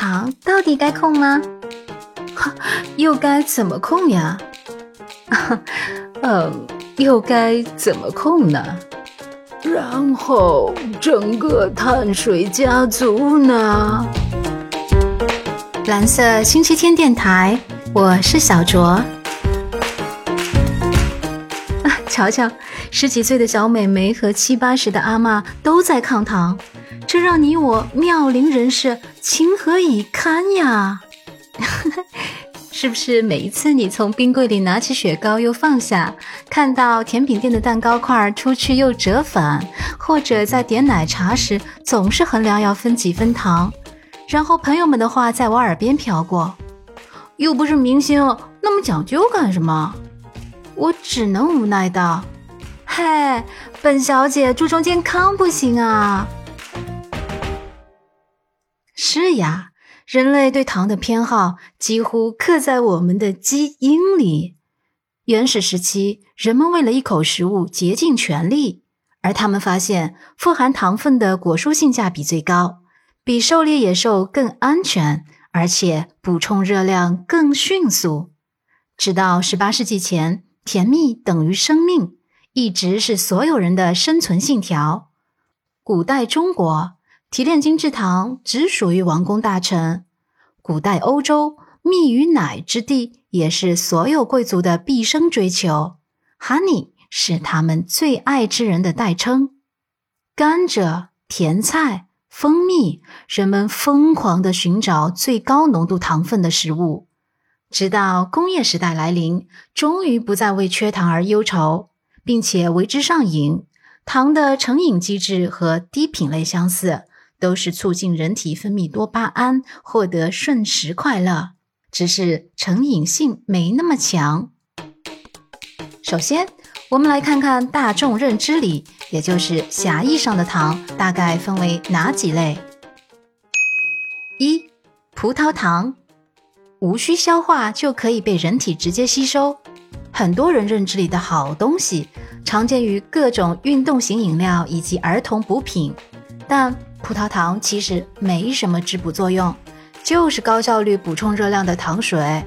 糖到底该控吗？又该怎么控呀？嗯，又该怎么控呢？然后整个碳水家族呢？蓝色星期天电台，我是小卓。啊，瞧瞧，十几岁的小美眉和七八十的阿妈都在抗糖，这让你我妙龄人士情何以堪呀？是不是每一次你从冰柜里拿起雪糕又放下，看到甜品店的蛋糕块出去又折返，或者在点奶茶时总是衡量要分几分糖，然后朋友们的话在我耳边飘过，又不是明星，那么讲究干什么？我只能无奈道：“嘿，本小姐注重健康不行啊。”是呀。人类对糖的偏好几乎刻在我们的基因里。原始时期，人们为了一口食物竭尽全力，而他们发现富含糖分的果蔬性价比最高，比狩猎野兽更安全，而且补充热量更迅速。直到十八世纪前，甜蜜等于生命，一直是所有人的生存信条。古代中国。提炼精制糖只属于王公大臣，古代欧洲蜜与奶之地也是所有贵族的毕生追求。Honey 是他们最爱之人的代称。甘蔗、甜菜、蜂蜜，人们疯狂地寻找最高浓度糖分的食物，直到工业时代来临，终于不再为缺糖而忧愁，并且为之上瘾。糖的成瘾机制和低品类相似。都是促进人体分泌多巴胺，获得瞬时快乐，只是成瘾性没那么强。首先，我们来看看大众认知里，也就是狭义上的糖，大概分为哪几类？一、葡萄糖，无需消化就可以被人体直接吸收。很多人认知里的好东西，常见于各种运动型饮料以及儿童补品，但。葡萄糖其实没什么滋补作用，就是高效率补充热量的糖水。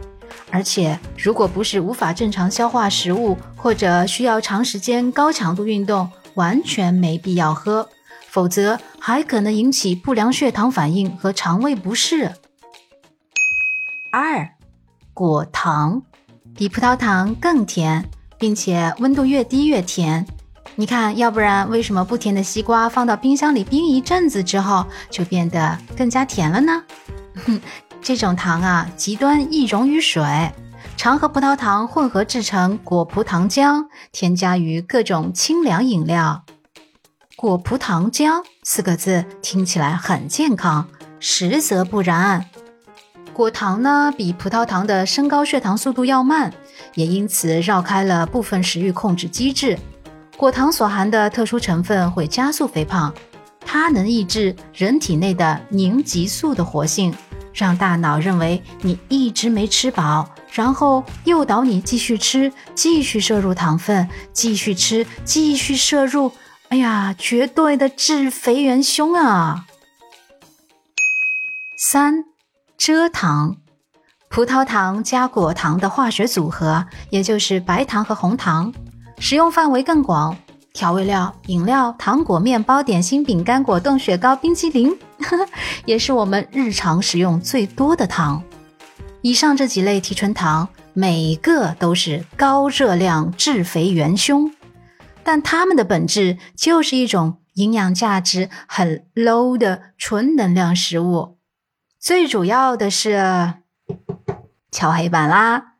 而且，如果不是无法正常消化食物，或者需要长时间高强度运动，完全没必要喝，否则还可能引起不良血糖反应和肠胃不适。二，果糖比葡萄糖更甜，并且温度越低越甜。你看，要不然为什么不甜的西瓜放到冰箱里冰一阵子之后就变得更加甜了呢？哼 这种糖啊，极端易溶于水，常和葡萄糖混合制成果葡糖浆，添加于各种清凉饮料。果葡糖浆四个字听起来很健康，实则不然。果糖呢，比葡萄糖的升高血糖速度要慢，也因此绕开了部分食欲控制机制。果糖所含的特殊成分会加速肥胖，它能抑制人体内的凝集素的活性，让大脑认为你一直没吃饱，然后诱导你继续吃，继续摄入糖分，继续吃，继续摄入。哎呀，绝对的致肥元凶啊！三，蔗糖，葡萄糖加果糖的化学组合，也就是白糖和红糖。使用范围更广，调味料、饮料、糖果、面包、点心、饼干、果冻、雪糕、冰淇淋，也是我们日常使用最多的糖。以上这几类提纯糖，每个都是高热量致肥元凶，但它们的本质就是一种营养价值很 low 的纯能量食物。最主要的是，敲黑板啦！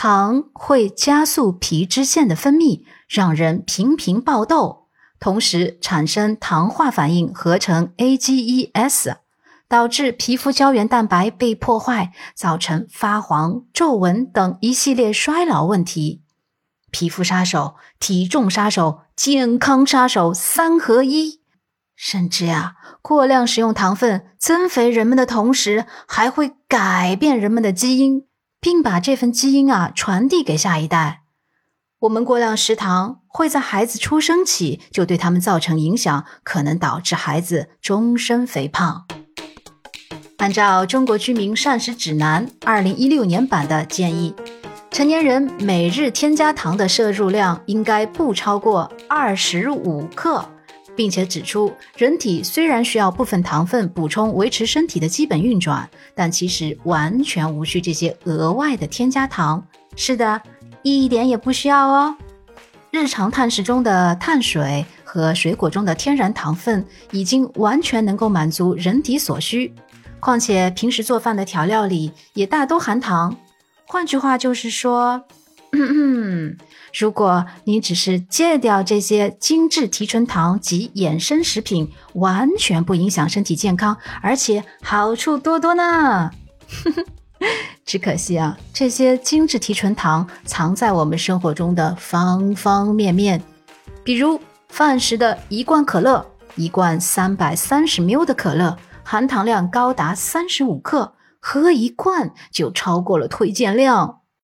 糖会加速皮脂腺的分泌，让人频频爆痘，同时产生糖化反应，合成 AGEs，导致皮肤胶原蛋白被破坏，造成发黄、皱纹等一系列衰老问题。皮肤杀手、体重杀手、健康杀手三合一。甚至呀，过量食用糖分，增肥人们的同时，还会改变人们的基因。并把这份基因啊传递给下一代。我们过量食糖会在孩子出生起就对他们造成影响，可能导致孩子终身肥胖。按照《中国居民膳食指南》二零一六年版的建议，成年人每日添加糖的摄入量应该不超过二十五克，并且指出，人体虽然需要部分糖分补充维持身体的基本运转，但其实完全无需这些额外的添加糖。是的，一点也不需要哦。日常碳食中的碳水。和水果中的天然糖分已经完全能够满足人体所需，况且平时做饭的调料里也大都含糖。换句话就是说，如果你只是戒掉这些精致提纯糖及衍生食品，完全不影响身体健康，而且好处多多呢。只可惜啊，这些精致提纯糖藏在我们生活中的方方面面，比如。饭时的一罐可乐，一罐三百三十 ml 的可乐，含糖量高达三十五克，喝一罐就超过了推荐量。